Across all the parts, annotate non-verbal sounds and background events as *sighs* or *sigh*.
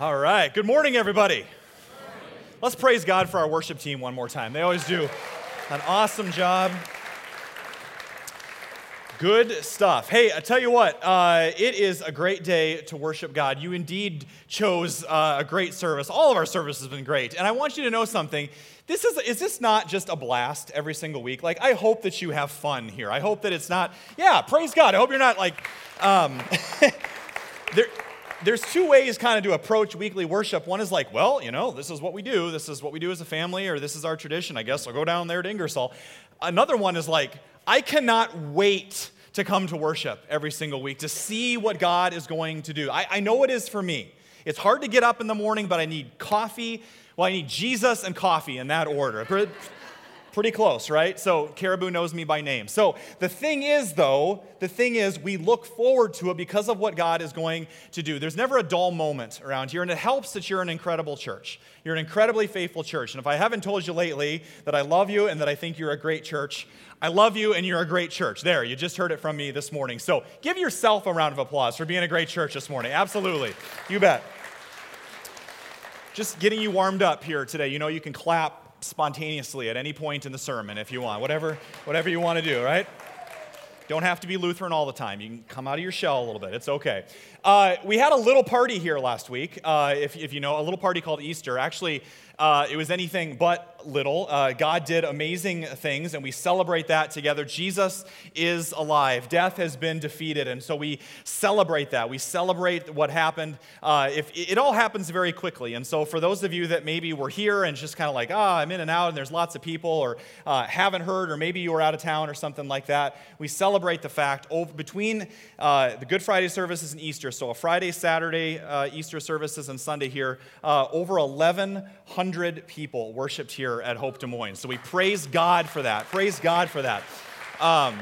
All right. Good morning, everybody. Let's praise God for our worship team one more time. They always do an awesome job. Good stuff. Hey, I tell you what, uh, it is a great day to worship God. You indeed chose uh, a great service. All of our services have been great. And I want you to know something. This is, is this not just a blast every single week? Like, I hope that you have fun here. I hope that it's not, yeah, praise God. I hope you're not like, um, *laughs* there, there's two ways kind of to approach weekly worship. One is like, well, you know, this is what we do. This is what we do as a family, or this is our tradition. I guess I'll go down there to Ingersoll. Another one is like, I cannot wait to come to worship every single week to see what God is going to do. I, I know it is for me. It's hard to get up in the morning, but I need coffee. Well, I need Jesus and coffee in that order. Pretty close, right? So Caribou knows me by name. So the thing is, though, the thing is, we look forward to it because of what God is going to do. There's never a dull moment around here, and it helps that you're an incredible church. You're an incredibly faithful church. And if I haven't told you lately that I love you and that I think you're a great church, I love you and you're a great church. There, you just heard it from me this morning. So give yourself a round of applause for being a great church this morning. Absolutely. You bet. Just getting you warmed up here today. You know, you can clap spontaneously at any point in the sermon if you want, whatever, whatever you want to do, right? Don't have to be Lutheran all the time. You can come out of your shell a little bit. It's okay. Uh, we had a little party here last week, uh, if, if you know, a little party called Easter. Actually, uh, it was anything but little. Uh, God did amazing things, and we celebrate that together. Jesus is alive. Death has been defeated, and so we celebrate that. We celebrate what happened. Uh, if it all happens very quickly, and so for those of you that maybe were here and just kind of like, ah, oh, I'm in and out, and there's lots of people, or uh, haven't heard, or maybe you were out of town or something like that, we celebrate the fact over, between uh, the Good Friday services and Easter. So a Friday, Saturday, uh, Easter services, and Sunday here, over 1,100 people worshipped here here at Hope Des Moines. So we praise God for that. Praise God for that. Um,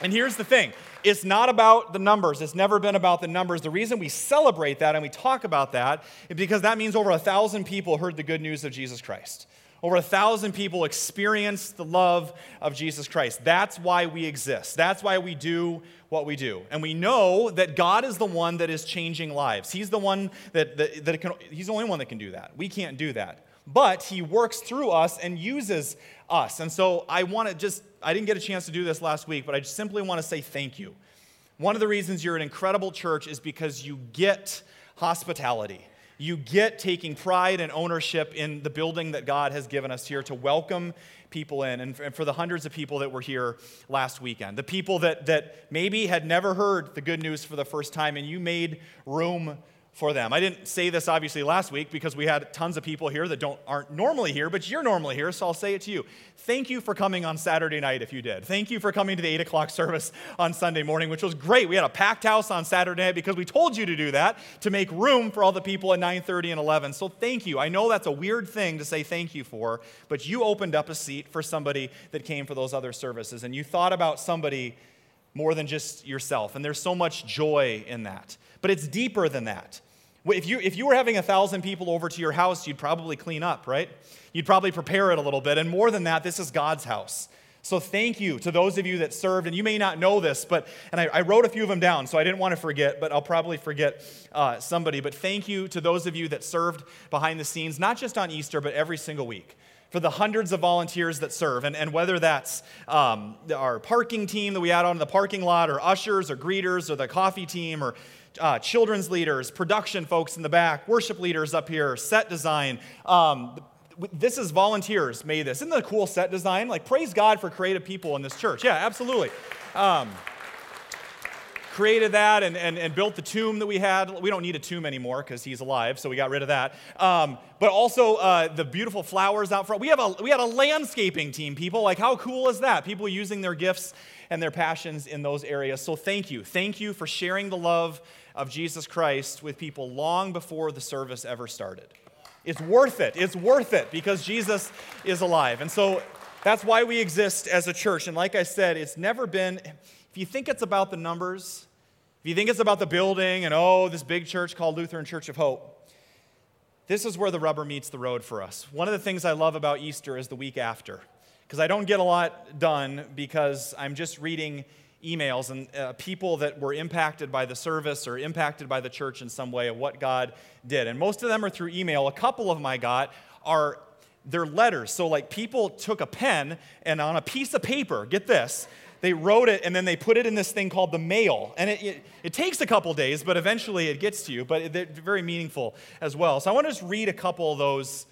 and here's the thing it's not about the numbers. It's never been about the numbers. The reason we celebrate that and we talk about that is because that means over a thousand people heard the good news of Jesus Christ. Over a thousand people experienced the love of Jesus Christ. That's why we exist. That's why we do what we do. And we know that God is the one that is changing lives. He's the one that, that, that can, He's the only one that can do that. We can't do that but he works through us and uses us. And so I want to just, I didn't get a chance to do this last week, but I simply want to say thank you. One of the reasons you're an incredible church is because you get hospitality. You get taking pride and ownership in the building that God has given us here to welcome people in, and for the hundreds of people that were here last weekend. The people that, that maybe had never heard the good news for the first time, and you made room for them. I didn't say this obviously last week because we had tons of people here that don't aren't normally here, but you're normally here, so I'll say it to you. Thank you for coming on Saturday night if you did. Thank you for coming to the eight o'clock *laughs* service on Sunday morning, which was great. We had a packed house on Saturday night because we told you to do that to make room for all the people at 9:30 and 11. So thank you. I know that's a weird thing to say thank you for, but you opened up a seat for somebody that came for those other services, and you thought about somebody more than just yourself. And there's so much joy in that. But it's deeper than that. If you, if you were having a thousand people over to your house, you'd probably clean up, right? You'd probably prepare it a little bit. And more than that, this is God's house. So thank you to those of you that served. And you may not know this, but, and I, I wrote a few of them down, so I didn't want to forget, but I'll probably forget uh, somebody. But thank you to those of you that served behind the scenes, not just on Easter, but every single week for the hundreds of volunteers that serve, and, and whether that's um, our parking team that we add on the parking lot, or ushers, or greeters, or the coffee team, or uh, children's leaders, production folks in the back, worship leaders up here, set design. Um, this is volunteers made this. Isn't that a cool set design? Like, praise God for creative people in this church. Yeah, absolutely. Um, created that and, and, and built the tomb that we had. We don't need a tomb anymore because he's alive, so we got rid of that. Um, but also uh, the beautiful flowers out front. We, have a, we had a landscaping team, people. Like, how cool is that? People using their gifts and their passions in those areas. So thank you. Thank you for sharing the love of Jesus Christ with people long before the service ever started. It's worth it. It's worth it because Jesus is alive. And so that's why we exist as a church. And like I said, it's never been, if you think it's about the numbers, if you think it's about the building and oh, this big church called Lutheran Church of Hope, this is where the rubber meets the road for us. One of the things I love about Easter is the week after, because I don't get a lot done because I'm just reading emails and uh, people that were impacted by the service or impacted by the church in some way of what God did. And most of them are through email. A couple of them I got are their letters. So, like, people took a pen and on a piece of paper, get this, they wrote it and then they put it in this thing called the mail. And it, it, it takes a couple days, but eventually it gets to you. But it, they're very meaningful as well. So, I want to just read a couple of those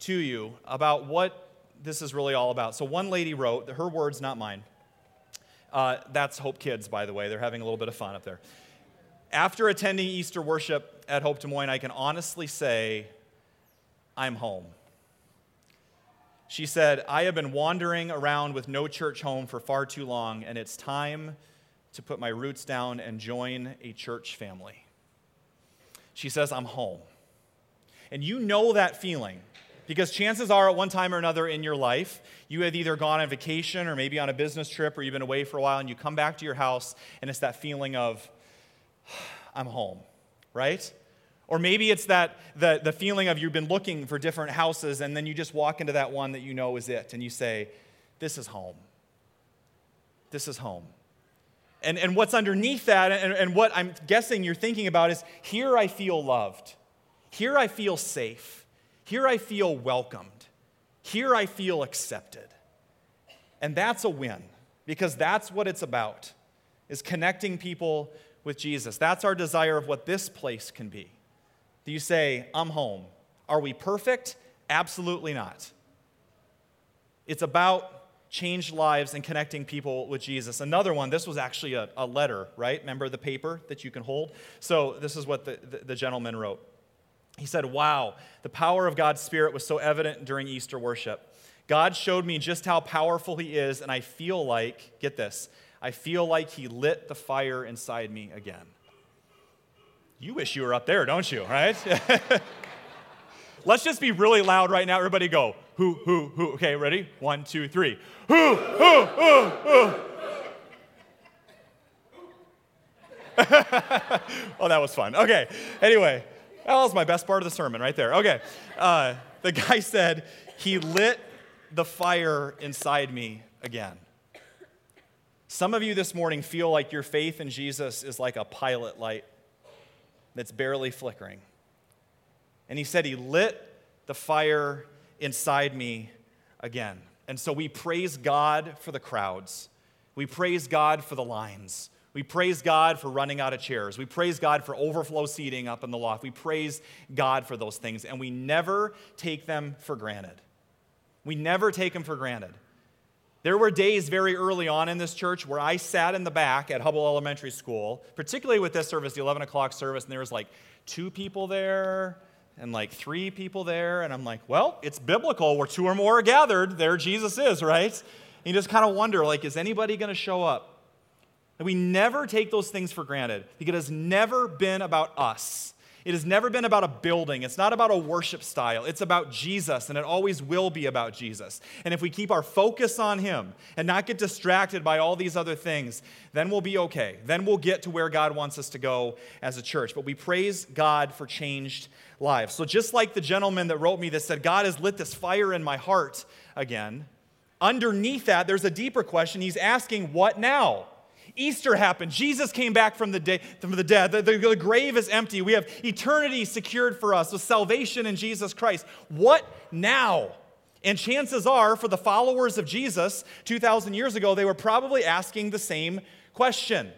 to you about what this is really all about. So, one lady wrote, her words, not mine. Uh, that's Hope Kids, by the way. They're having a little bit of fun up there. After attending Easter worship at Hope Des Moines, I can honestly say I'm home. She said, I have been wandering around with no church home for far too long, and it's time to put my roots down and join a church family. She says, I'm home. And you know that feeling because chances are, at one time or another in your life, you have either gone on vacation or maybe on a business trip or you've been away for a while and you come back to your house and it's that feeling of, *sighs* I'm home, right? Or maybe it's that the, the feeling of you've been looking for different houses and then you just walk into that one that you know is it and you say, This is home. This is home. And, and what's underneath that, and, and what I'm guessing you're thinking about is here I feel loved. Here I feel safe. Here I feel welcomed. Here I feel accepted. And that's a win because that's what it's about is connecting people with Jesus. That's our desire of what this place can be. Do you say, I'm home? Are we perfect? Absolutely not. It's about changed lives and connecting people with Jesus. Another one, this was actually a, a letter, right? Remember the paper that you can hold? So this is what the, the, the gentleman wrote. He said, Wow, the power of God's Spirit was so evident during Easter worship. God showed me just how powerful He is, and I feel like, get this, I feel like He lit the fire inside me again. You wish you were up there, don't you, right? *laughs* Let's just be really loud right now. Everybody go, who, who, who. Okay, ready? One, two, three. Who, who, who, who. *laughs* oh, that was fun. Okay, anyway. That was my best part of the sermon right there. Okay. Uh, the guy *laughs* said, He lit the fire inside me again. Some of you this morning feel like your faith in Jesus is like a pilot light that's barely flickering. And he said, He lit the fire inside me again. And so we praise God for the crowds, we praise God for the lines. We praise God for running out of chairs. We praise God for overflow seating up in the loft. We praise God for those things, and we never take them for granted. We never take them for granted. There were days very early on in this church where I sat in the back at Hubbell Elementary School, particularly with this service, the 11 o'clock service, and there was like two people there and like three people there. And I'm like, well, it's biblical. Where two or more are gathered, there Jesus is, right? And you just kind of wonder, like, is anybody going to show up? And we never take those things for granted because it has never been about us. It has never been about a building. It's not about a worship style. It's about Jesus, and it always will be about Jesus. And if we keep our focus on Him and not get distracted by all these other things, then we'll be okay. Then we'll get to where God wants us to go as a church. But we praise God for changed lives. So, just like the gentleman that wrote me that said, God has lit this fire in my heart again, underneath that, there's a deeper question. He's asking, What now? Easter happened. Jesus came back from the, from the dead. The, the, the grave is empty. We have eternity secured for us with salvation in Jesus Christ. What now? And chances are, for the followers of Jesus 2,000 years ago, they were probably asking the same question.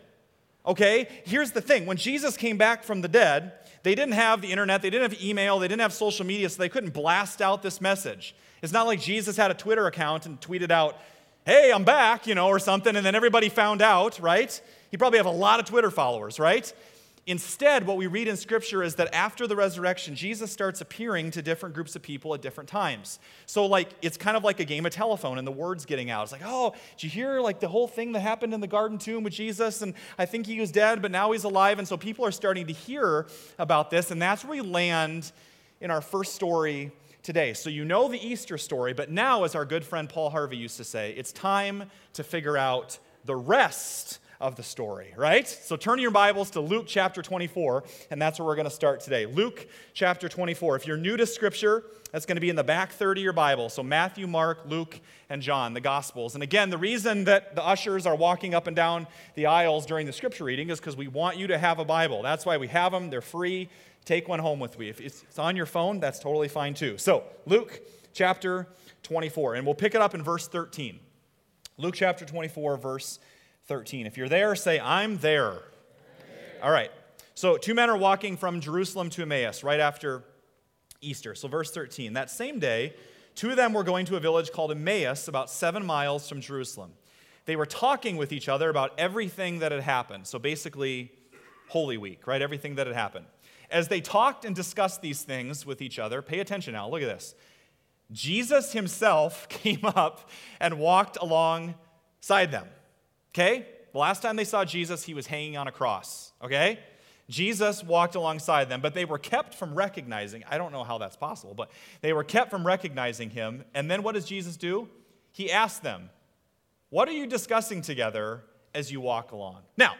Okay? Here's the thing when Jesus came back from the dead, they didn't have the internet, they didn't have email, they didn't have social media, so they couldn't blast out this message. It's not like Jesus had a Twitter account and tweeted out, hey, I'm back, you know, or something, and then everybody found out, right? He probably have a lot of Twitter followers, right? Instead, what we read in Scripture is that after the resurrection, Jesus starts appearing to different groups of people at different times. So, like, it's kind of like a game of telephone and the word's getting out. It's like, oh, did you hear, like, the whole thing that happened in the garden tomb with Jesus? And I think he was dead, but now he's alive. And so people are starting to hear about this. And that's where we land in our first story today. So you know the Easter story, but now, as our good friend Paul Harvey used to say, it's time to figure out the rest of the story, right? So turn your Bibles to Luke chapter 24, and that's where we're going to start today. Luke chapter 24. If you're new to Scripture, that's going to be in the back third of your Bible. So Matthew, Mark, Luke, and John, the Gospels. And again, the reason that the ushers are walking up and down the aisles during the Scripture reading is because we want you to have a Bible. That's why we have them, they're free. Take one home with you. If it's on your phone, that's totally fine too. So, Luke chapter 24, and we'll pick it up in verse 13. Luke chapter 24, verse 13. If you're there, say, I'm there. All right. So, two men are walking from Jerusalem to Emmaus right after Easter. So, verse 13. That same day, two of them were going to a village called Emmaus, about seven miles from Jerusalem. They were talking with each other about everything that had happened. So, basically, Holy Week, right? Everything that had happened. As they talked and discussed these things with each other, pay attention now, look at this. Jesus himself *laughs* came up and walked alongside them. Okay? The last time they saw Jesus, he was hanging on a cross. Okay? Jesus walked alongside them, but they were kept from recognizing. I don't know how that's possible, but they were kept from recognizing him. And then what does Jesus do? He asked them, What are you discussing together as you walk along? Now,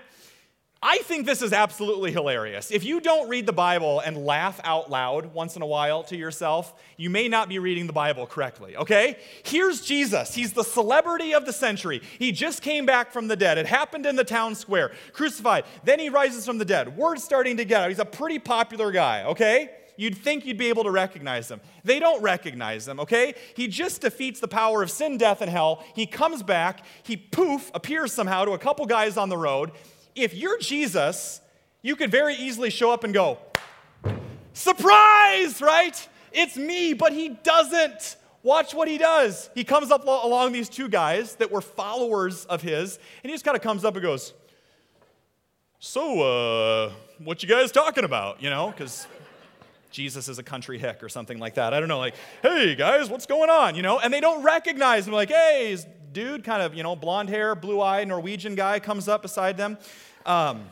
I think this is absolutely hilarious. If you don't read the Bible and laugh out loud once in a while to yourself, you may not be reading the Bible correctly, okay? Here's Jesus. He's the celebrity of the century. He just came back from the dead. It happened in the town square, crucified. Then he rises from the dead. Word's starting to get out. He's a pretty popular guy, okay? You'd think you'd be able to recognize him. They don't recognize him, okay? He just defeats the power of sin, death, and hell. He comes back. He poof appears somehow to a couple guys on the road if you're Jesus, you could very easily show up and go, surprise, right? It's me, but he doesn't. Watch what he does. He comes up along these two guys that were followers of his, and he just kind of comes up and goes, So, uh, what you guys talking about? You know, because Jesus is a country hick or something like that. I don't know, like, hey guys, what's going on? You know, and they don't recognize him, like, hey, dude, kind of, you know, blonde hair, blue eye, Norwegian guy comes up beside them. Um,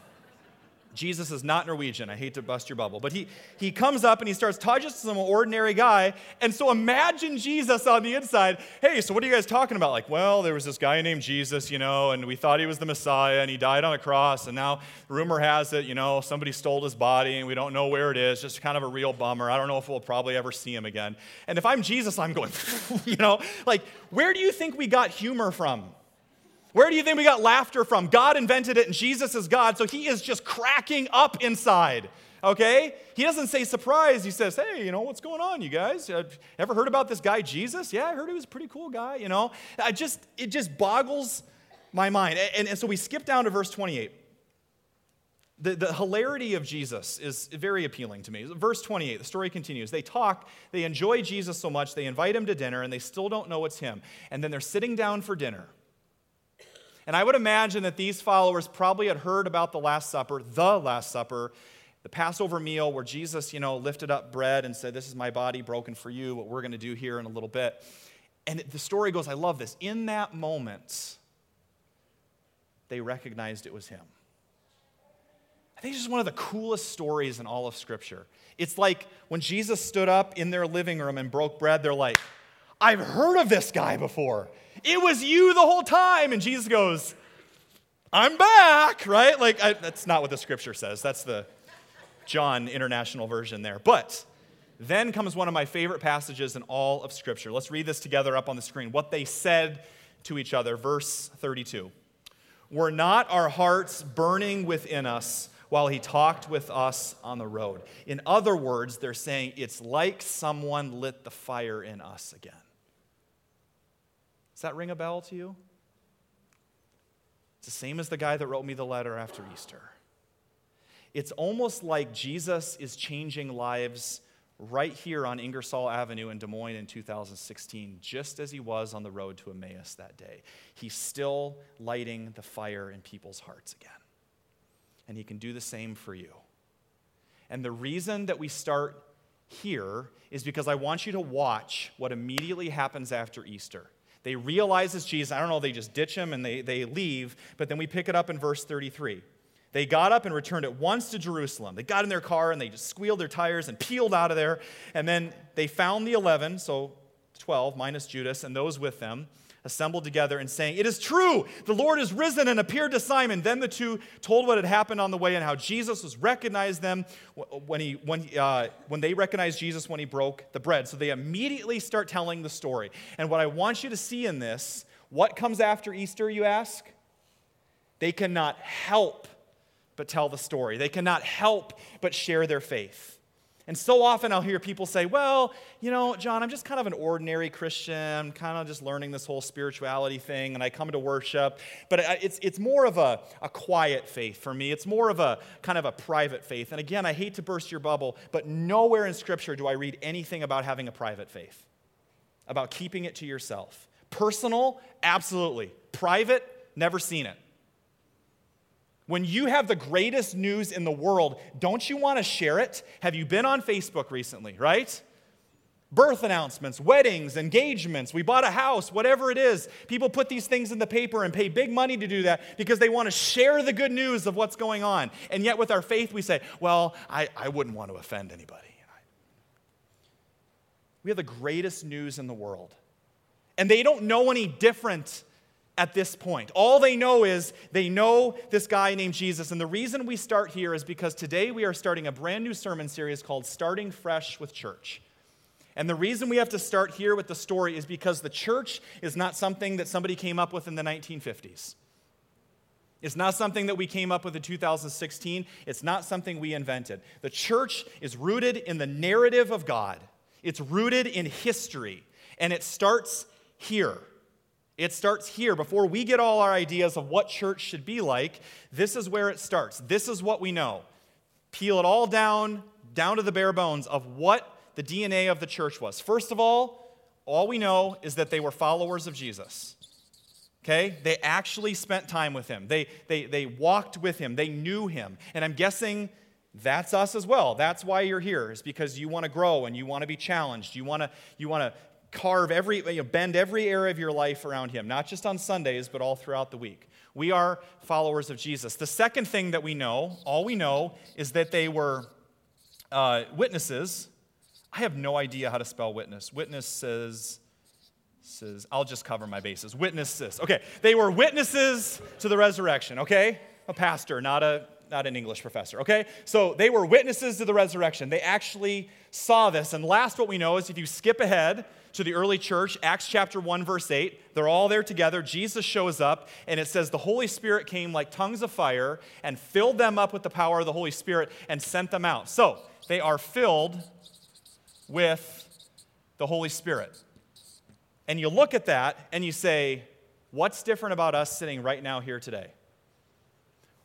Jesus is not Norwegian. I hate to bust your bubble. But he, he comes up and he starts talking to some ordinary guy. And so imagine Jesus on the inside. Hey, so what are you guys talking about? Like, well, there was this guy named Jesus, you know, and we thought he was the Messiah and he died on a cross. And now rumor has it, you know, somebody stole his body and we don't know where it is. Just kind of a real bummer. I don't know if we'll probably ever see him again. And if I'm Jesus, I'm going, *laughs* you know, like, where do you think we got humor from? Where do you think we got laughter from? God invented it and Jesus is God, so he is just cracking up inside. Okay? He doesn't say surprise. He says, hey, you know, what's going on, you guys? Uh, ever heard about this guy, Jesus? Yeah, I heard he was a pretty cool guy, you know? I just, it just boggles my mind. And, and so we skip down to verse 28. The, the hilarity of Jesus is very appealing to me. Verse 28, the story continues. They talk, they enjoy Jesus so much, they invite him to dinner, and they still don't know it's him. And then they're sitting down for dinner. And I would imagine that these followers probably had heard about the Last Supper, the Last Supper, the Passover meal where Jesus, you know, lifted up bread and said, This is my body broken for you, what we're going to do here in a little bit. And the story goes, I love this. In that moment, they recognized it was him. I think it's just one of the coolest stories in all of Scripture. It's like when Jesus stood up in their living room and broke bread, they're like, I've heard of this guy before. It was you the whole time. And Jesus goes, I'm back, right? Like, I, that's not what the scripture says. That's the John International Version there. But then comes one of my favorite passages in all of Scripture. Let's read this together up on the screen. What they said to each other, verse 32. Were not our hearts burning within us while he talked with us on the road? In other words, they're saying it's like someone lit the fire in us again. Does that ring a bell to you? It's the same as the guy that wrote me the letter after Easter. It's almost like Jesus is changing lives right here on Ingersoll Avenue in Des Moines in 2016, just as he was on the road to Emmaus that day. He's still lighting the fire in people's hearts again. And he can do the same for you. And the reason that we start here is because I want you to watch what immediately happens after Easter. They realize it's Jesus. I don't know, they just ditch him and they, they leave. But then we pick it up in verse 33. They got up and returned at once to Jerusalem. They got in their car and they just squealed their tires and peeled out of there. And then they found the 11, so 12 minus Judas and those with them, assembled together and saying, It is true, the Lord is risen and appeared to Simon. Then the two told what had happened on the way and how Jesus was recognized them when, he, when, uh, when they recognized Jesus when he broke the bread. So they immediately start telling the story. And what I want you to see in this, what comes after Easter, you ask? They cannot help but tell the story, they cannot help but share their faith. And so often I'll hear people say, well, you know, John, I'm just kind of an ordinary Christian, kind of just learning this whole spirituality thing, and I come to worship. But it's, it's more of a, a quiet faith for me. It's more of a kind of a private faith. And again, I hate to burst your bubble, but nowhere in Scripture do I read anything about having a private faith, about keeping it to yourself. Personal, absolutely. Private, never seen it. When you have the greatest news in the world, don't you want to share it? Have you been on Facebook recently, right? Birth announcements, weddings, engagements, we bought a house, whatever it is. People put these things in the paper and pay big money to do that because they want to share the good news of what's going on. And yet, with our faith, we say, well, I, I wouldn't want to offend anybody. We have the greatest news in the world. And they don't know any different at this point. All they know is they know this guy named Jesus. And the reason we start here is because today we are starting a brand new sermon series called Starting Fresh with Church. And the reason we have to start here with the story is because the church is not something that somebody came up with in the 1950s. It's not something that we came up with in 2016. It's not something we invented. The church is rooted in the narrative of God, it's rooted in history, and it starts here. It starts here. Before we get all our ideas of what church should be like, this is where it starts. This is what we know. Peel it all down, down to the bare bones of what the DNA of the church was. First of all, all we know is that they were followers of Jesus. Okay? They actually spent time with him. They, they, they walked with him. They knew him. And I'm guessing that's us as well. That's why you're here, is because you want to grow and you want to be challenged. You want to, you want to carve every, you know, bend every area of your life around him, not just on Sundays, but all throughout the week. We are followers of Jesus. The second thing that we know, all we know, is that they were uh, witnesses. I have no idea how to spell witness. Witness says, says, I'll just cover my bases. Witnesses. Okay, they were witnesses to the resurrection, okay? A pastor, not a not an English professor, okay? So they were witnesses to the resurrection. They actually saw this. And last, what we know is if you skip ahead to the early church, Acts chapter 1, verse 8. They're all there together. Jesus shows up, and it says, The Holy Spirit came like tongues of fire and filled them up with the power of the Holy Spirit and sent them out. So they are filled with the Holy Spirit. And you look at that and you say, What's different about us sitting right now here today?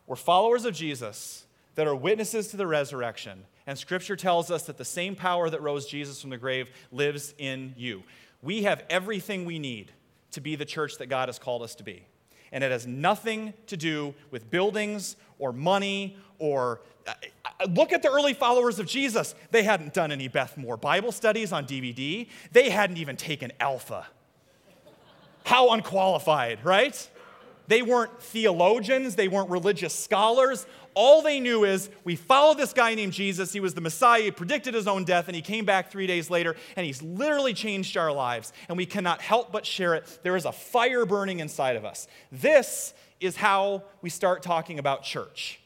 We're followers of Jesus that are witnesses to the resurrection and scripture tells us that the same power that rose Jesus from the grave lives in you. We have everything we need to be the church that God has called us to be. And it has nothing to do with buildings or money or. Uh, uh look at the early followers of Jesus. They hadn't done any Beth Moore Bible studies on DVD, they hadn't even taken Alpha. How unqualified, right? They weren't theologians, they weren't religious scholars. All they knew is we follow this guy named Jesus. He was the Messiah. He predicted his own death, and he came back three days later, and he's literally changed our lives. And we cannot help but share it. There is a fire burning inside of us. This is how we start talking about church.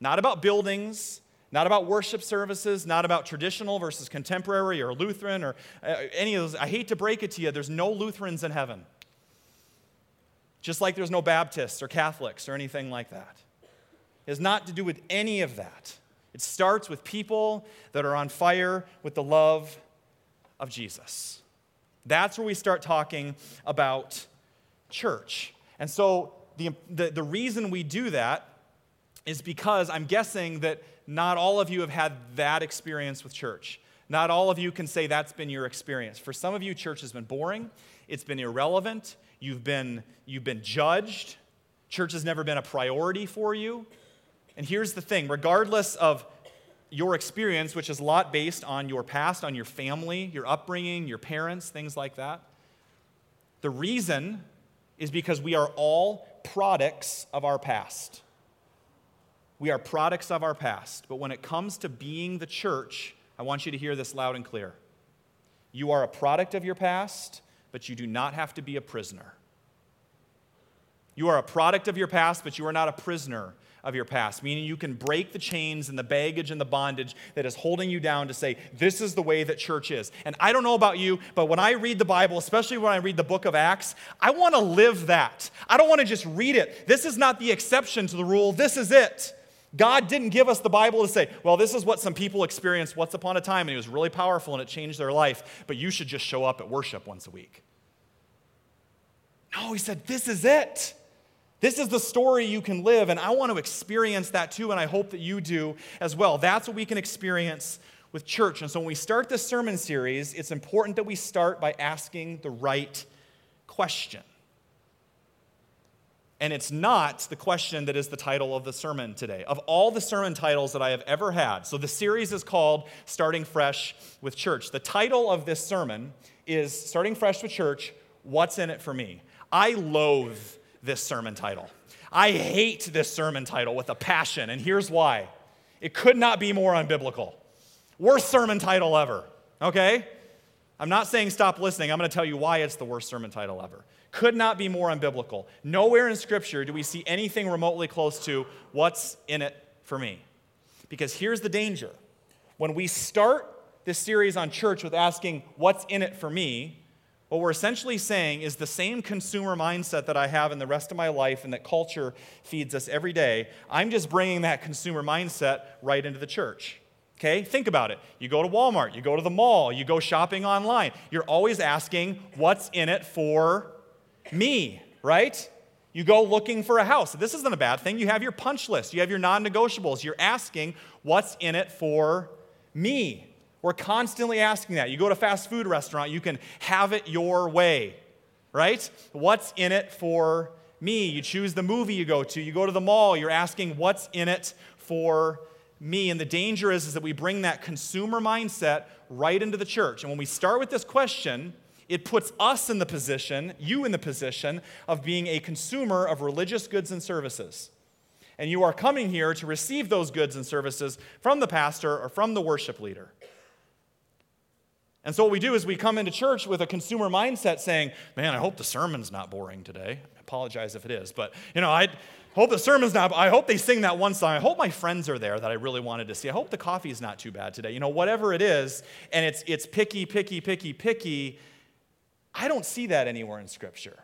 Not about buildings, not about worship services, not about traditional versus contemporary or Lutheran or uh, any of those. I hate to break it to you, there's no Lutherans in heaven. Just like there's no Baptists or Catholics or anything like that. It has not to do with any of that. It starts with people that are on fire with the love of Jesus. That's where we start talking about church. And so the, the, the, reason we do that is because I'm guessing that not all of you have had that experience with church. Not all of you can say that's been your experience. For some of you, church has been boring, it's been irrelevant, You've been, you've been judged. Church has never been a priority for you. And here's the thing regardless of your experience, which is a lot based on your past, on your family, your upbringing, your parents, things like that, the reason is because we are all products of our past. We are products of our past. But when it comes to being the church, I want you to hear this loud and clear. You are a product of your past, but you do not have to be a prisoner. You are a product of your past, but you are not a prisoner of your past, meaning you can break the chains and the baggage and the bondage that is holding you down to say, This is the way that church is. And I don't know about you, but when I read the Bible, especially when I read the book of Acts, I want to live that. I don't want to just read it. This is not the exception to the rule, this is it. God didn't give us the Bible to say, well, this is what some people experienced once upon a time, and it was really powerful and it changed their life, but you should just show up at worship once a week. No, he said, this is it. This is the story you can live, and I want to experience that too, and I hope that you do as well. That's what we can experience with church. And so when we start this sermon series, it's important that we start by asking the right question. And it's not the question that is the title of the sermon today. Of all the sermon titles that I have ever had, so the series is called Starting Fresh with Church. The title of this sermon is Starting Fresh with Church What's in It for Me? I loathe this sermon title. I hate this sermon title with a passion, and here's why. It could not be more unbiblical. Worst sermon title ever, okay? I'm not saying stop listening. I'm to tell you why it's the worst sermon title ever. Could not be more unbiblical. Nowhere in Scripture do we see anything remotely close to what's in it for me. Because here's the danger. When we start this series on church with asking, What's in it for me? What we're essentially saying is the same consumer mindset that I have in the rest of my life and that culture feeds us every day. I'm just bringing that consumer mindset right into the church. Okay? Think about it. You go to Walmart, you go to the mall, you go shopping online. You're always asking, what's in it for me, right? You go looking for a house. This isn't a bad thing. You have your punch list, you have your non negotiables. You're asking, what's in it for me? We're constantly asking that. You go to a fast food restaurant, you can have it your way, right? What's in it for me? You choose the movie you go to, you go to the mall, you're asking, what's in it for me? And the danger is, is that we bring that consumer mindset right into the church. And when we start with this question, it puts us in the position, you in the position, of being a consumer of religious goods and services. And you are coming here to receive those goods and services from the pastor or from the worship leader. And so what we do is we come into church with a consumer mindset saying, man, I hope the sermon's not boring today. I apologize if it is, but you know, I hope the sermon's not, I hope they sing that one song. I hope my friends are there that I really wanted to see. I hope the coffee is not too bad today. You know, whatever it is, and it's, it's picky, picky, picky, picky. I don't see that anywhere in Scripture.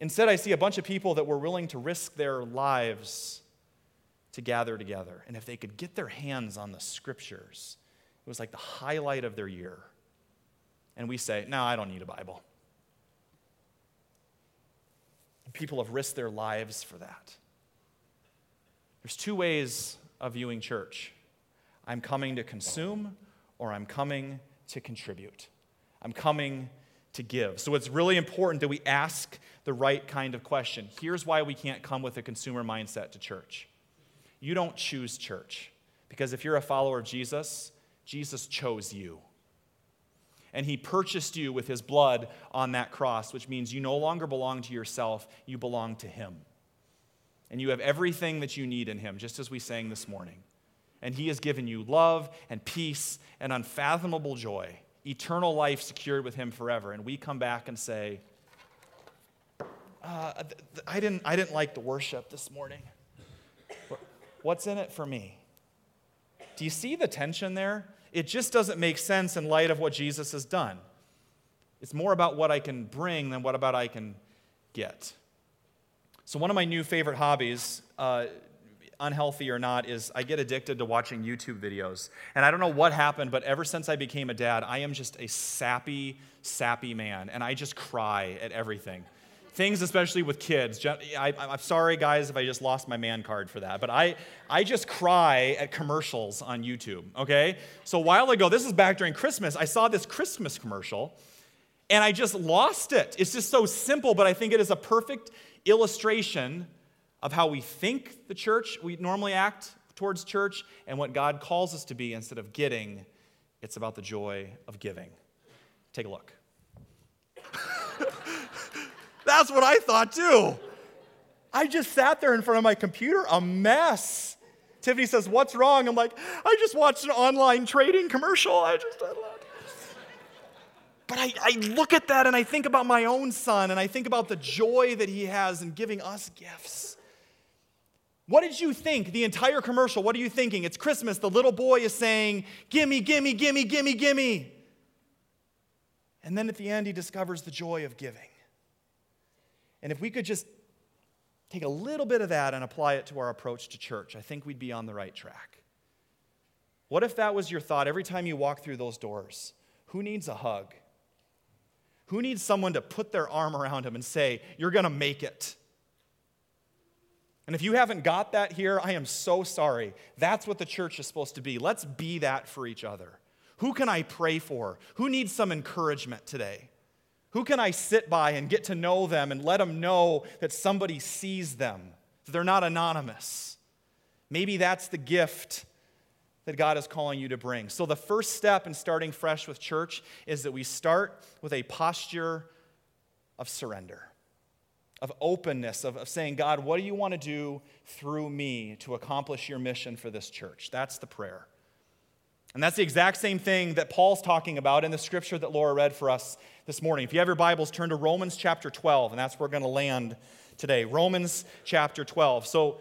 Instead, I see a bunch of people that were willing to risk their lives to gather together. And if they could get their hands on the Scriptures, it was like the highlight of their year. And we say, no, I don't need a Bible. People have risked their lives for that. There's two ways of viewing church I'm coming to consume, or I'm coming to contribute. I'm coming to give. So it's really important that we ask the right kind of question. Here's why we can't come with a consumer mindset to church you don't choose church. Because if you're a follower of Jesus, Jesus chose you. And he purchased you with his blood on that cross, which means you no longer belong to yourself, you belong to him. And you have everything that you need in him, just as we sang this morning. And he has given you love and peace and unfathomable joy, eternal life secured with him forever. And we come back and say, uh, I, didn't, I didn't like the worship this morning. What's in it for me? Do you see the tension there? it just doesn't make sense in light of what Jesus has done. It's more about what I can bring than what about I can get. So one of my new favorite hobbies, uh, unhealthy or not, is I get addicted to watching YouTube videos. And I don't know what happened, but ever since I became a dad, I am just a sappy, sappy man, and I just cry at everything things, especially with kids. I, am sorry, guys, if I just lost my man card for that, but I, I just cry at commercials on YouTube, okay? So a while ago, this is back during Christmas, I saw this Christmas commercial and I just lost it. It's just so simple, but I think it is a perfect illustration of how we think the church, we normally act towards church, and what God calls us to be instead of getting, it's about the joy of giving. Take a look. *laughs* That's what I thought too. I just sat there in front of my computer, a mess. Tiffany says, What's wrong? I'm like, I just watched an online trading commercial. I just, I But I, I look at that and I think about my own son and I think about the joy that he has in giving us gifts. What did you think? The entire commercial, what are you thinking? It's Christmas. The little boy is saying, Gimme, gimme, gimme, gimme, gimme. And then at the end, he discovers the joy of giving. And if we could just take a little bit of that and apply it to our approach to church, I think we'd be on the right track. What if that was your thought every time you walk through those doors? Who needs a hug? Who needs someone to put their arm around him and say, You're going to make it? And if you haven't got that here, I am so sorry. That's what the church is supposed to be. Let's be that for each other. Who can I pray for? Who needs some encouragement today? Who can I sit by and get to know them and let them know that somebody sees them, that they're not anonymous? Maybe that's the gift that God is calling you to bring. So, the first step in starting fresh with church is that we start with a posture of surrender of openness, of, of saying, God, what do you want to do through me to accomplish your mission for this church? That's the prayer. And that's the exact same thing that Paul's talking about in the scripture that Laura read for us this morning. If you have your Bibles, turn to Romans chapter 12, and that's where we're going to land today. Romans chapter 12. So,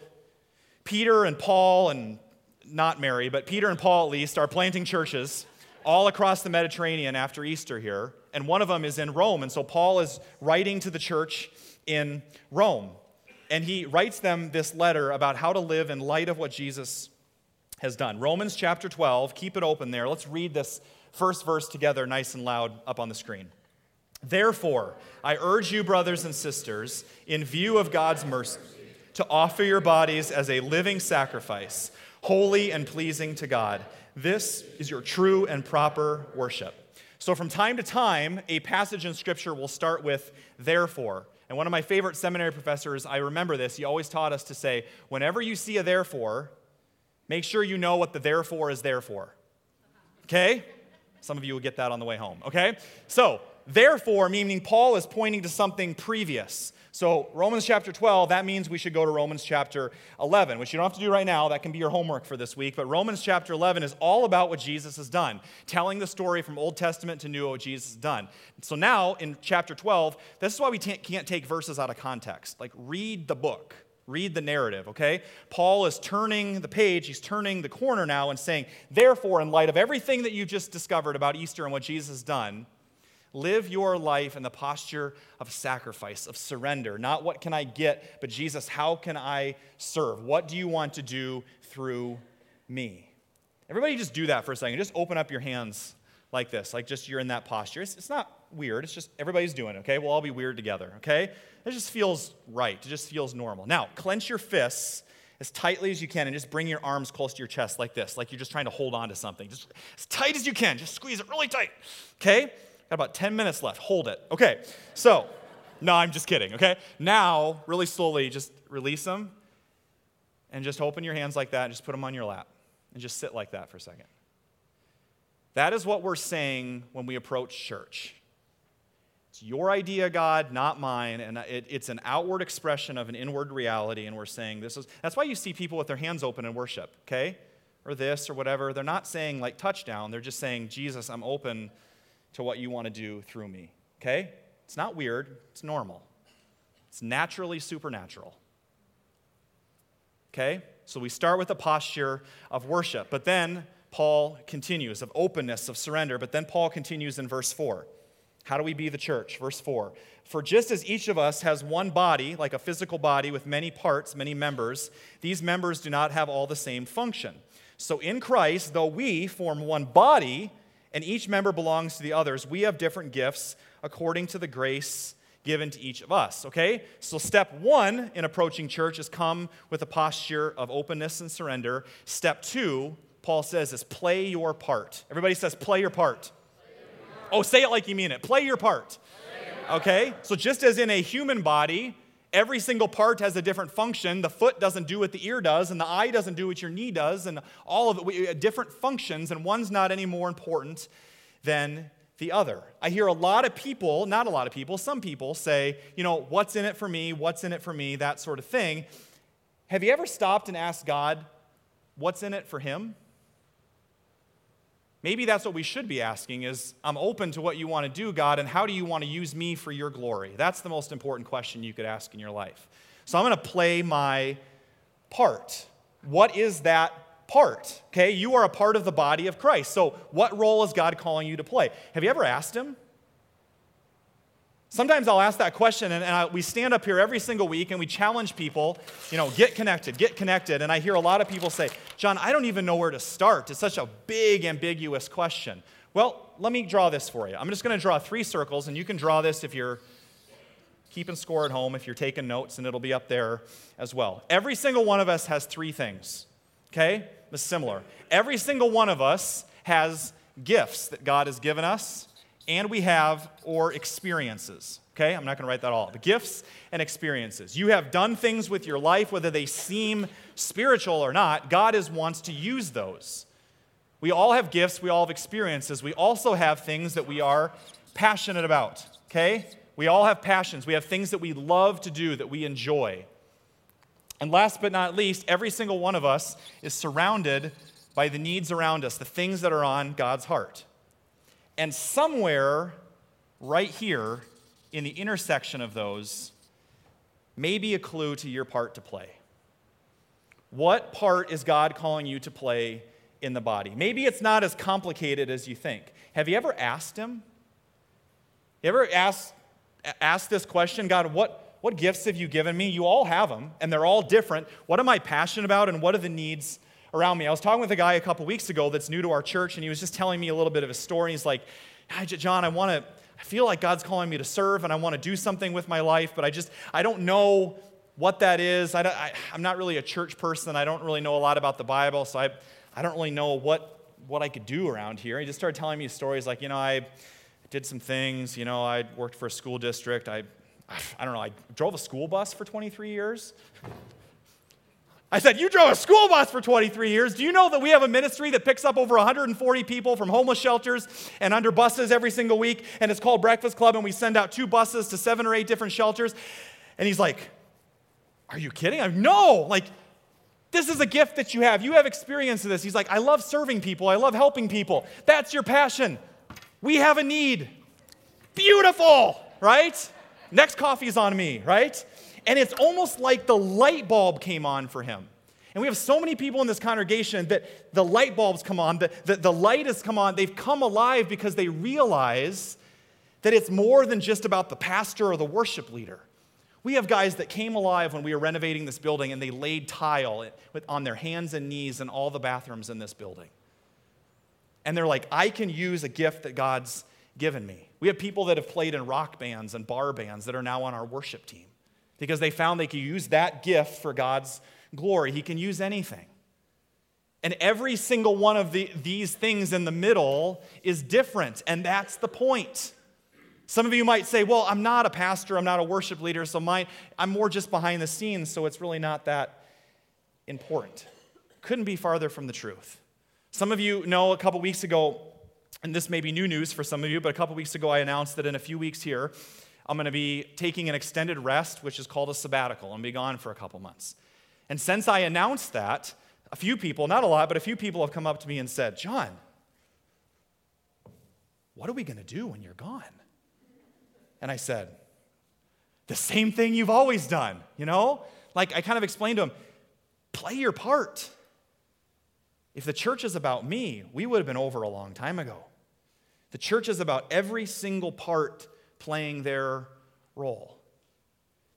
Peter and Paul, and not Mary, but Peter and Paul at least, are planting churches all across the Mediterranean after Easter here. And one of them is in Rome. And so, Paul is writing to the church in Rome. And he writes them this letter about how to live in light of what Jesus has done. Romans chapter 12, keep it open there. Let's read this first verse together, nice and loud, up on the screen. Therefore, I urge you, brothers and sisters, in view of God's mercy, to offer your bodies as a living sacrifice, holy and pleasing to God. This is your true and proper worship. So, from time to time, a passage in Scripture will start with therefore. And one of my favorite seminary professors, I remember this, he always taught us to say, whenever you see a therefore, make sure you know what the therefore is there for. Okay? Some of you will get that on the way home, okay? So, therefore, meaning Paul is pointing to something previous. So, Romans chapter 12, that means we should go to Romans chapter 11, which you don't have to do right now. That can be your homework for this week. But Romans chapter 11 is all about what Jesus has done, telling the story from Old Testament to New, what Jesus has done. So, now in chapter 12, this is why we can't take verses out of context. Like, read the book. Read the narrative, okay? Paul is turning the page, he's turning the corner now and saying, Therefore, in light of everything that you've just discovered about Easter and what Jesus has done, Live your life in the posture of sacrifice, of surrender. Not what can I get, but Jesus, how can I serve? What do you want to do through me? Everybody just do that for a second. Just open up your hands like this, like just you're in that posture. It's, it's not weird. It's just everybody's doing it, okay? We'll all be weird together, okay? It just feels right. It just feels normal. Now, clench your fists as tightly as you can and just bring your arms close to your chest like this, like you're just trying to hold on to something. Just as tight as you can. Just squeeze it really tight, okay? Got about 10 minutes left. Hold it. Okay, so, no, I'm just kidding, okay? Now, really slowly, just release them and just open your hands like that and just put them on your lap and just sit like that for a second. That is what we're saying when we approach church. It's your idea, God, not mine, and it, it's an outward expression of an inward reality, and we're saying this is that's why you see people with their hands open in worship, okay? Or this or whatever. They're not saying like touchdown, they're just saying, Jesus, I'm open to what you want to do through me. Okay? It's not weird, it's normal. It's naturally supernatural. Okay? So we start with a posture of worship, but then Paul continues of openness, of surrender, but then Paul continues in verse 4. How do we be the church? Verse 4. For just as each of us has one body, like a physical body with many parts, many members, these members do not have all the same function. So in Christ, though we form one body, and each member belongs to the others. We have different gifts according to the grace given to each of us, okay? So, step one in approaching church is come with a posture of openness and surrender. Step two, Paul says, is play your part. Everybody says, play your part. Oh, say it like you mean it. Play your part. Okay? So, just as in a human body, every single part has a different function. The foot doesn't do what the ear does, and the eye doesn't do what your knee does, and all of it, we, uh, different functions, and one's not any more important than the other. I hear a lot of people, not a lot of people, some people say, you know, what's in it for me? What's in it for me? That sort of thing. Have you ever stopped and asked God, what's in it for him? Maybe that's what we should be asking is I'm open to what you want to do, God, and how do you want to use me for your glory? That's the most important question you could ask in your life. So I'm going to play my part. What is that part? Okay, you are a part of the body of Christ. So what role is God calling you to play? Have you ever asked him? Sometimes I'll ask that question, and, and I, we stand up here every single week and we challenge people, you know, get connected, get connected. And I hear a lot of people say, John, I don't even know where to start. It's such a big, ambiguous question. Well, let me draw this for you. I'm just going to draw three circles, and you can draw this if you're keeping score at home, if you're taking notes, and it'll be up there as well. Every single one of us has three things, okay? It's similar. Every single one of us has gifts that God has given us and we have or experiences. Okay, I'm not going to write that all. The gifts and experiences. You have done things with your life, whether they seem spiritual or not. God is wants to use those. We all have gifts. We all have experiences. We also have things that we are passionate about. Okay, we all have passions. We have things that we love to do that we enjoy. And last but not least, every single one of us is surrounded by the needs around us, the things that are on God's heart. And somewhere right here in the intersection of those may be a clue to your part to play. What part is God calling you to play in the body? Maybe it's not as complicated as you think. Have you ever asked Him? You ever asked, asked this question God, what, what gifts have you given me? You all have them, and they're all different. What am I passionate about, and what are the needs around me. I was talking with a guy a couple weeks ago that's new to our church, and he was just telling me a little bit of his story. He's like, John, I want to, I feel like God's calling me to serve, and I want to do something with my life, but I just, I don't know what that is. I, I, I'm not really a church person. I don't really know a lot about the Bible, so I, I don't really know what, what I could do around here. He just started telling me stories like, you know, I did some things. You know, I worked for a school district. I, I don't know, I drove a school bus for 23 years. I said, You drove a school bus for 23 years. Do you know that we have a ministry that picks up over 140 people from homeless shelters and under buses every single week? And it's called Breakfast Club, and we send out two buses to seven or eight different shelters. And he's like, Are you kidding? I'm no, like, this is a gift that you have. You have experience of this. He's like, I love serving people, I love helping people. That's your passion. We have a need. Beautiful, right? Next coffee is on me, right? And it's almost like the light bulb came on for him. And we have so many people in this congregation that the light bulbs come on, the, the, the light has come on. They've come alive because they realize that it's more than just about the pastor or the worship leader. We have guys that came alive when we were renovating this building and they laid tile on their hands and knees in all the bathrooms in this building. And they're like, I can use a gift that God's given me. We have people that have played in rock bands and bar bands that are now on our worship team because they found they could use that gift for God's glory. He can use anything. And every single one of the, these things in the middle is different, and that's the point. Some of you might say, Well, I'm not a pastor, I'm not a worship leader, so my, I'm more just behind the scenes, so it's really not that important. Couldn't be farther from the truth. Some of you know a couple weeks ago, and this may be new news for some of you, but a couple weeks ago I announced that in a few weeks here, I'm going to be taking an extended rest, which is called a sabbatical, and be gone for a couple months. And since I announced that, a few people, not a lot, but a few people have come up to me and said, John, what are we going to do when you're gone? And I said, the same thing you've always done, you know? Like I kind of explained to him, play your part. If the church is about me, we would have been over a long time ago. The church is about every single part playing their role.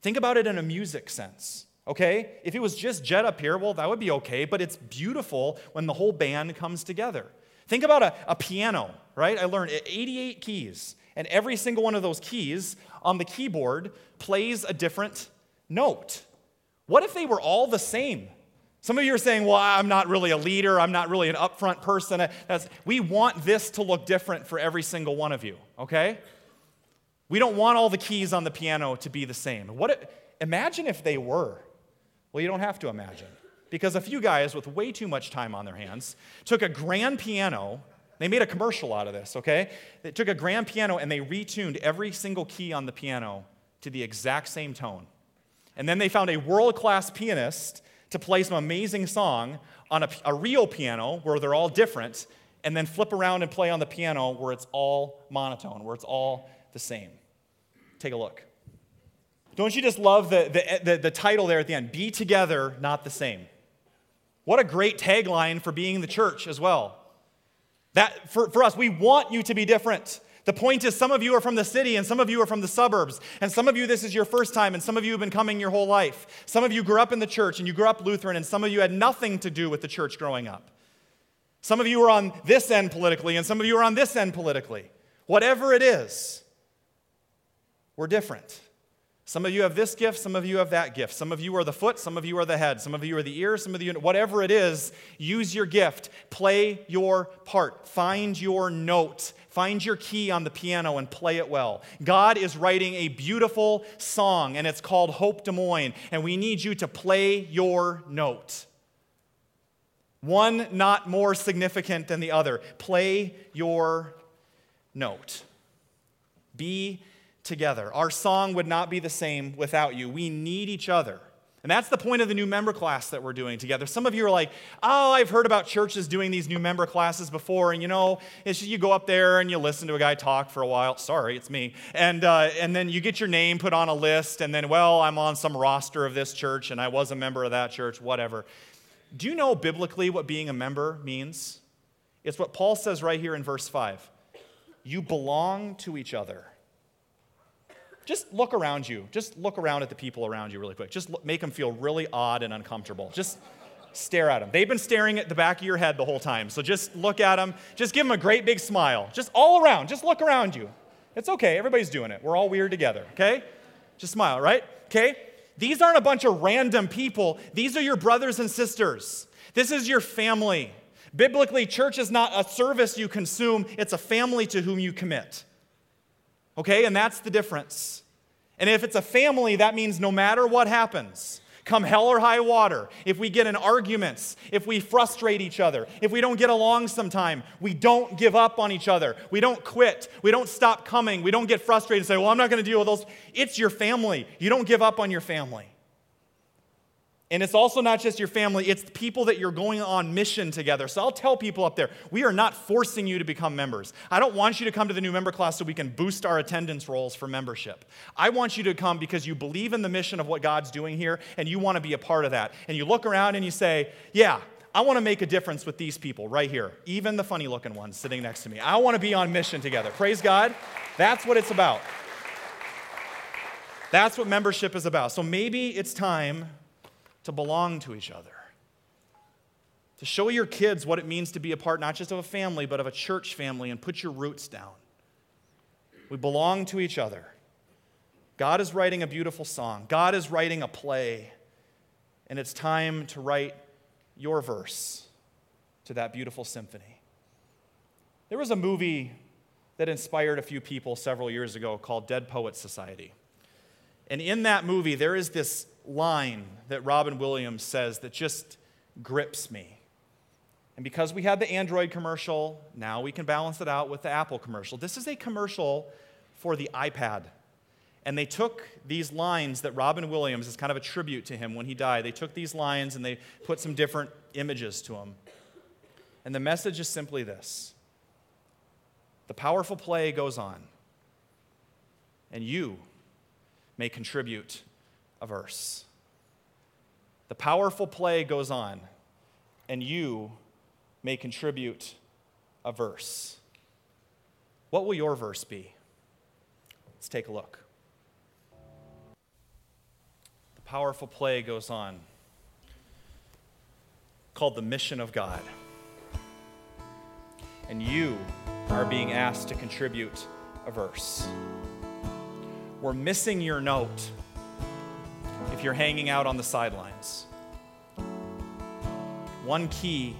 Think about it in a music sense, okay? If it was just Jed up here, well, that would be okay, but it's beautiful when the whole band comes together. Think about a, a piano, right? I learned 88 keys, and every single one of those keys on the keyboard plays a different note. What if they were all the same? Some of you are saying, well, I'm not really a leader. I'm not really an upfront person. Uh, that's, we want this to look different for every single one of you, okay? We don't want all the keys on the piano to be the same. What, imagine if they were. Well, you don't have to imagine. Because a few guys with way too much time on their hands took a grand piano. They made a commercial out of this, okay? They took a grand piano and they retuned every single key on the piano to the exact same tone. And then they found a world class pianist to play some amazing song on a, a real piano where they're all different and then flip around and play on the piano where it's all monotone, where it's all the same. Take a look. Don't you just love the, the, the, the, title there at the end? Be together, not the same. What a great tagline for being the church as well. That for, for us, we want you to be different. The point is, some of you are from the city and some of you are from the suburbs. And some of you, this is your first time, and some of you have been coming your whole life. Some of you grew up in the church and you grew up Lutheran, and some of you had nothing to do with the church growing up. Some of you are on this end politically, and some of you are on this end politically. Whatever it is, we're different. Some of you have this gift, some of you have that gift. Some of you are the foot, some of you are the head, some of you are the ear, some of you, whatever it is, use your gift. Play your part. Find your note. Find your key on the piano and play it well. God is writing a beautiful song, and it's called Hope Des Moines, and we need you to play your note. One not more significant than the other. Play your note. Be together. Our song would not be the same without you. We need each other. And that's the point of the new member class that we're doing together. Some of you are like, oh, I've heard about churches doing these new member classes before. And you know, it's just you go up there and you listen to a guy talk for a while. Sorry, it's me. And, uh, and then you get your name put on a list. And then, well, I'm on some roster of this church and I was a member of that church, whatever. Do you know biblically what being a member means? It's what Paul says right here in verse 5. You belong to each other. Just look around you. Just look around at the people around you really quick. Just look, make them feel really odd and uncomfortable. Just stare at them. They've been staring at the back of your head the whole time. So just look at them. Just give them a great big smile. Just all around. Just look around you. It's okay. Everybody's doing it. We're all weird together, okay? Just smile, right? Okay? These aren't a bunch of random people. These are your brothers and sisters. This is your family. Biblically, church is not a service you consume, it's a family to whom you commit. Okay, and that's the difference. And if it's a family, that means no matter what happens, come hell or high water, if we get in arguments, if we frustrate each other, if we don't get along sometime, we don't give up on each other. We don't quit. We don't stop coming. We don't get frustrated and say, well, I'm not going to deal with those. It's your family. You don't give up on your family. And it's also not just your family, it's the people that you're going on mission together. So I'll tell people up there, we are not forcing you to become members. I don't want you to come to the new member class so we can boost our attendance rolls for membership. I want you to come because you believe in the mission of what God's doing here and you want to be a part of that. And you look around and you say, yeah, I want to make a difference with these people right here, even the funny looking ones sitting next to me. I want to be on mission together. Praise God. That's what it's about. That's what membership is about. So maybe it's time to belong to each other. To show your kids what it means to be a part not just of a family, but of a church family and put your roots down. We belong to each other. God is writing a beautiful song, God is writing a play, and it's time to write your verse to that beautiful symphony. There was a movie that inspired a few people several years ago called Dead Poets Society. And in that movie, there is this line that Robin Williams says that just grips me. And because we had the Android commercial, now we can balance it out with the Apple commercial. This is a commercial for the iPad. And they took these lines that Robin Williams is kind of a tribute to him when he died. They took these lines and they put some different images to them. And the message is simply this The powerful play goes on, and you may contribute a verse. The powerful play goes on, and you may contribute a verse. What will your verse be? Let's take a look. The powerful play goes on, called The Mission of God. And you are being asked to contribute a verse. We're missing your note if you're hanging out on the sidelines. One key,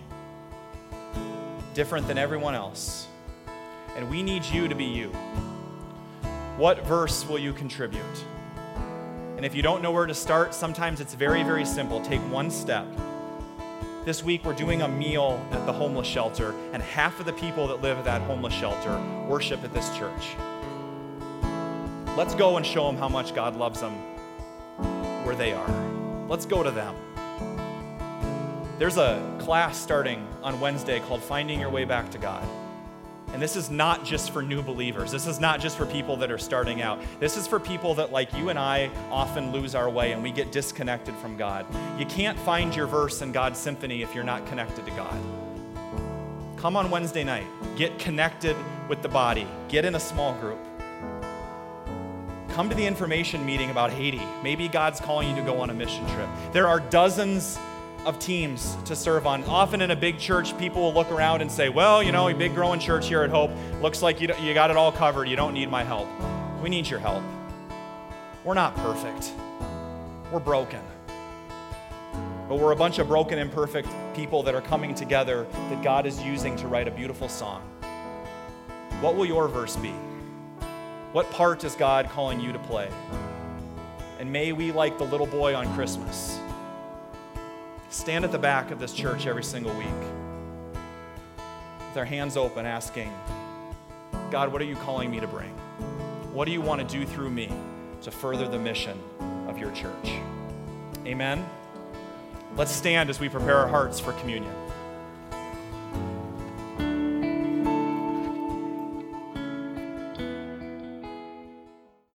different than everyone else. And we need you to be you. What verse will you contribute? And if you don't know where to start, sometimes it's very, very simple. Take one step. This week, we're doing a meal at the homeless shelter, and half of the people that live at that homeless shelter worship at this church. Let's go and show them how much God loves them where they are. Let's go to them. There's a class starting on Wednesday called Finding Your Way Back to God. And this is not just for new believers. This is not just for people that are starting out. This is for people that, like you and I, often lose our way and we get disconnected from God. You can't find your verse in God's symphony if you're not connected to God. Come on Wednesday night, get connected with the body, get in a small group. Come to the information meeting about Haiti. Maybe God's calling you to go on a mission trip. There are dozens of teams to serve on. Often in a big church, people will look around and say, Well, you know, a big growing church here at Hope looks like you, you got it all covered. You don't need my help. We need your help. We're not perfect, we're broken. But we're a bunch of broken, imperfect people that are coming together that God is using to write a beautiful song. What will your verse be? What part is God calling you to play? And may we, like the little boy on Christmas, stand at the back of this church every single week with our hands open, asking, God, what are you calling me to bring? What do you want to do through me to further the mission of your church? Amen. Let's stand as we prepare our hearts for communion.